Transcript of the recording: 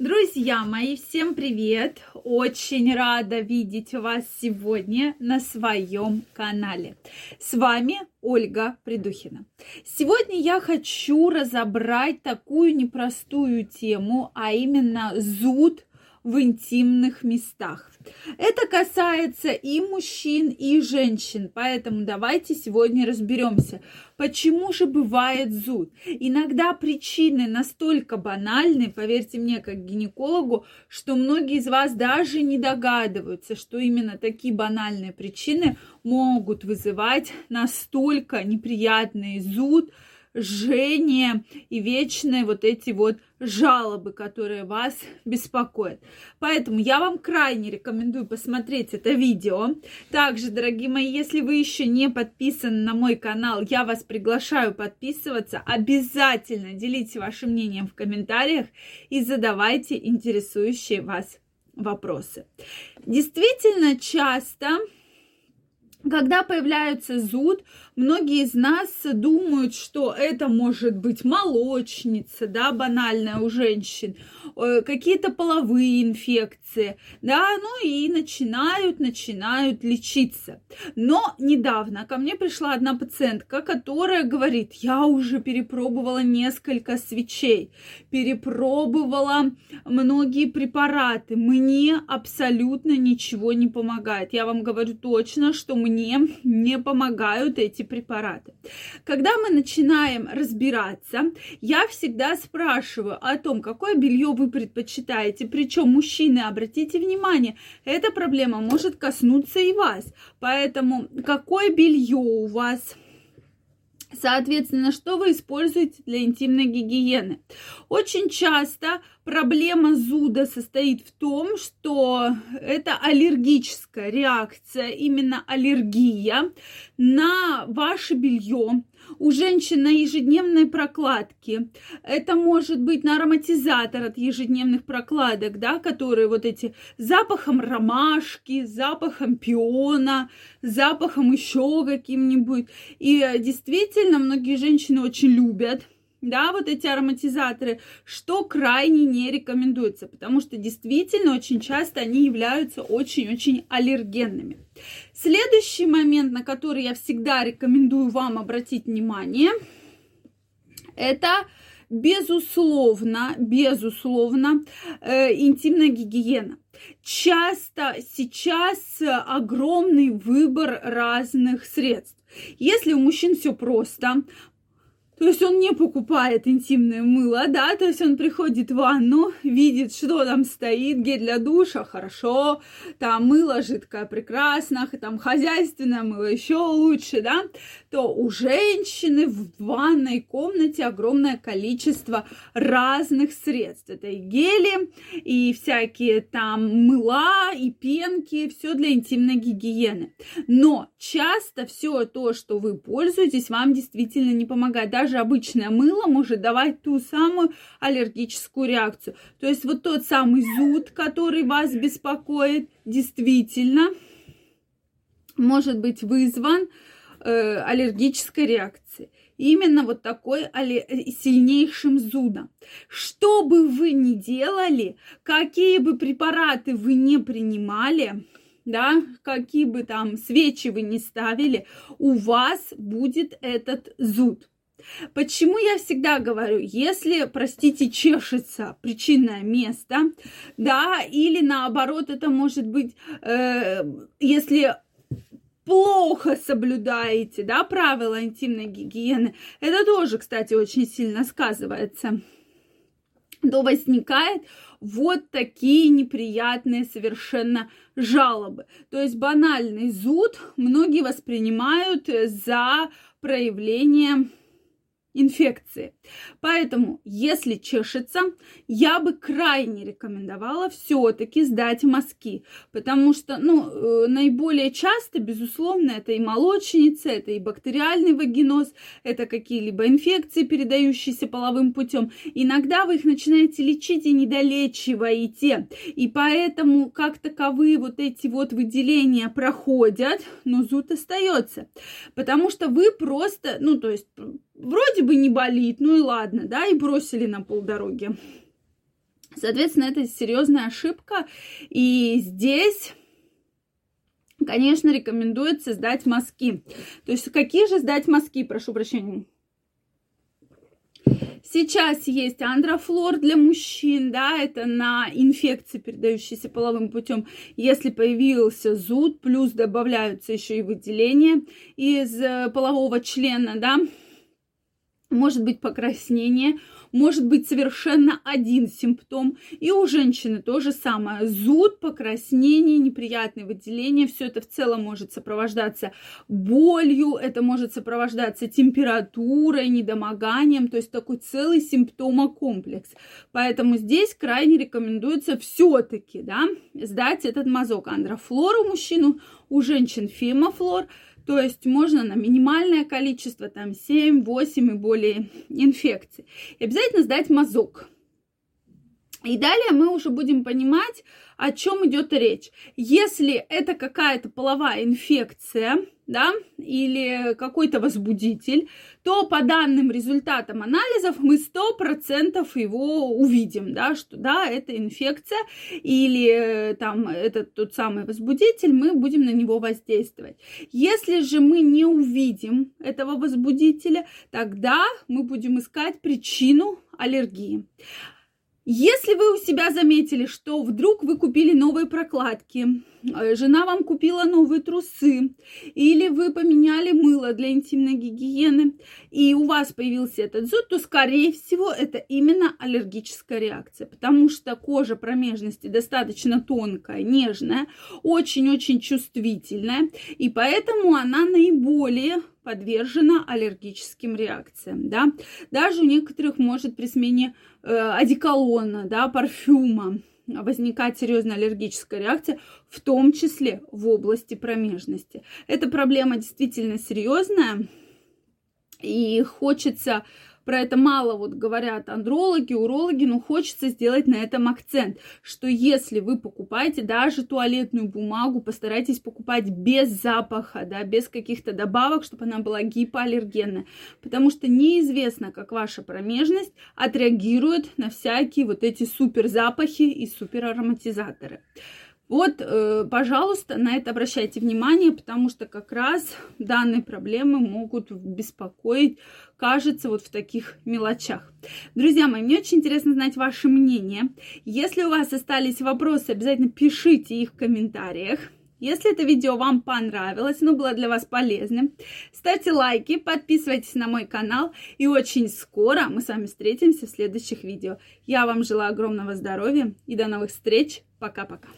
Друзья мои, всем привет! Очень рада видеть вас сегодня на своем канале. С вами Ольга Придухина. Сегодня я хочу разобрать такую непростую тему, а именно зуд в интимных местах. Это касается и мужчин, и женщин, поэтому давайте сегодня разберемся, почему же бывает зуд. Иногда причины настолько банальны, поверьте мне, как гинекологу, что многие из вас даже не догадываются, что именно такие банальные причины могут вызывать настолько неприятный зуд, жжение и вечные вот эти вот жалобы, которые вас беспокоят. Поэтому я вам крайне рекомендую посмотреть это видео. Также, дорогие мои, если вы еще не подписаны на мой канал, я вас приглашаю подписываться. Обязательно делитесь вашим мнением в комментариях и задавайте интересующие вас вопросы. Действительно, часто когда появляется зуд, многие из нас думают, что это может быть молочница, да, банальная у женщин, э, какие-то половые инфекции, да, ну и начинают, начинают лечиться. Но недавно ко мне пришла одна пациентка, которая говорит, я уже перепробовала несколько свечей, перепробовала многие препараты, мне абсолютно ничего не помогает. Я вам говорю точно, что мне мне не помогают эти препараты. Когда мы начинаем разбираться, я всегда спрашиваю о том, какое белье вы предпочитаете. Причем, мужчины, обратите внимание, эта проблема может коснуться и вас. Поэтому, какое белье у вас? Соответственно, что вы используете для интимной гигиены? Очень часто проблема зуда состоит в том, что это аллергическая реакция, именно аллергия на ваше белье. У женщин на ежедневной прокладке. Это может быть на ароматизатор от ежедневных прокладок, да, которые вот эти запахом ромашки, запахом пиона, запахом еще каким-нибудь. И действительно, многие женщины очень любят да, вот эти ароматизаторы, что крайне не рекомендуется, потому что действительно очень часто они являются очень-очень аллергенными. Следующий момент, на который я всегда рекомендую вам обратить внимание, это безусловно, безусловно, э, интимная гигиена. Часто сейчас огромный выбор разных средств. Если у мужчин все просто, то есть он не покупает интимное мыло, да, то есть он приходит в ванну, видит, что там стоит, гель для душа, хорошо, там мыло жидкое, прекрасно, там хозяйственное мыло еще лучше, да, то у женщины в ванной комнате огромное количество разных средств. Это и гели, и всякие там мыла, и пенки, все для интимной гигиены. Но часто все то, что вы пользуетесь, вам действительно не помогает. Даже обычное мыло может давать ту самую аллергическую реакцию. То есть вот тот самый зуд, который вас беспокоит, действительно может быть вызван э, аллергической реакции. Именно вот такой э, сильнейшим зудом. Что бы вы ни делали, какие бы препараты вы не принимали, да, какие бы там свечи вы не ставили, у вас будет этот зуд. Почему я всегда говорю, если, простите, чешется причинное место, да, или наоборот, это может быть, э, если плохо соблюдаете, да, правила интимной гигиены, это тоже, кстати, очень сильно сказывается, то возникает вот такие неприятные совершенно жалобы. То есть банальный зуд многие воспринимают за проявление инфекции. Поэтому, если чешется, я бы крайне рекомендовала все-таки сдать мазки, потому что, ну, э, наиболее часто, безусловно, это и молочница, это и бактериальный вагиноз, это какие-либо инфекции, передающиеся половым путем. Иногда вы их начинаете лечить и недолечиваете, и поэтому, как таковые вот эти вот выделения проходят, но зуд остается, потому что вы просто, ну, то есть вроде бы не болит, ну и ладно, да, и бросили на полдороги. Соответственно, это серьезная ошибка. И здесь конечно, рекомендуется сдать мазки. То есть какие же сдать мазки, прошу прощения? Сейчас есть андрофлор для мужчин, да, это на инфекции, передающиеся половым путем. Если появился зуд, плюс добавляются еще и выделения из э, полового члена, да, может быть покраснение, может быть совершенно один симптом. И у женщины то же самое. Зуд, покраснение, неприятные выделения. Все это в целом может сопровождаться болью, это может сопровождаться температурой, недомоганием. То есть такой целый симптомокомплекс. Поэтому здесь крайне рекомендуется все-таки да, сдать этот мазок андрофлор у мужчину, у женщин фемофлор – то есть можно на минимальное количество, там 7, 8 и более инфекций. И обязательно сдать мазок. И далее мы уже будем понимать, о чем идет речь. Если это какая-то половая инфекция, да, или какой-то возбудитель, то по данным результатам анализов мы сто процентов его увидим, да, что да, это инфекция или э, там этот тот самый возбудитель, мы будем на него воздействовать. Если же мы не увидим этого возбудителя, тогда мы будем искать причину аллергии. Если вы у себя заметили, что вдруг вы купили новые прокладки, э, жена вам купила новые трусы, или вы поменяли мыло для интимной гигиены, и у вас появился этот зуд, то, скорее всего, это именно аллергическая реакция, потому что кожа промежности достаточно тонкая, нежная, очень-очень чувствительная, и поэтому она наиболее подвержена аллергическим реакциям, да. Даже у некоторых может при смене э, одеколона, да, парфюма возникать серьезная аллергическая реакция, в том числе в области промежности. Эта проблема действительно серьезная, и хочется про это мало вот говорят андрологи, урологи, но хочется сделать на этом акцент, что если вы покупаете даже туалетную бумагу, постарайтесь покупать без запаха, да, без каких-то добавок, чтобы она была гипоаллергенная, потому что неизвестно, как ваша промежность отреагирует на всякие вот эти супер запахи и супер ароматизаторы. Вот, э, пожалуйста, на это обращайте внимание, потому что как раз данные проблемы могут беспокоить, кажется, вот в таких мелочах. Друзья мои, мне очень интересно знать ваше мнение. Если у вас остались вопросы, обязательно пишите их в комментариях. Если это видео вам понравилось, оно было для вас полезным, ставьте лайки, подписывайтесь на мой канал. И очень скоро мы с вами встретимся в следующих видео. Я вам желаю огромного здоровья и до новых встреч. Пока-пока.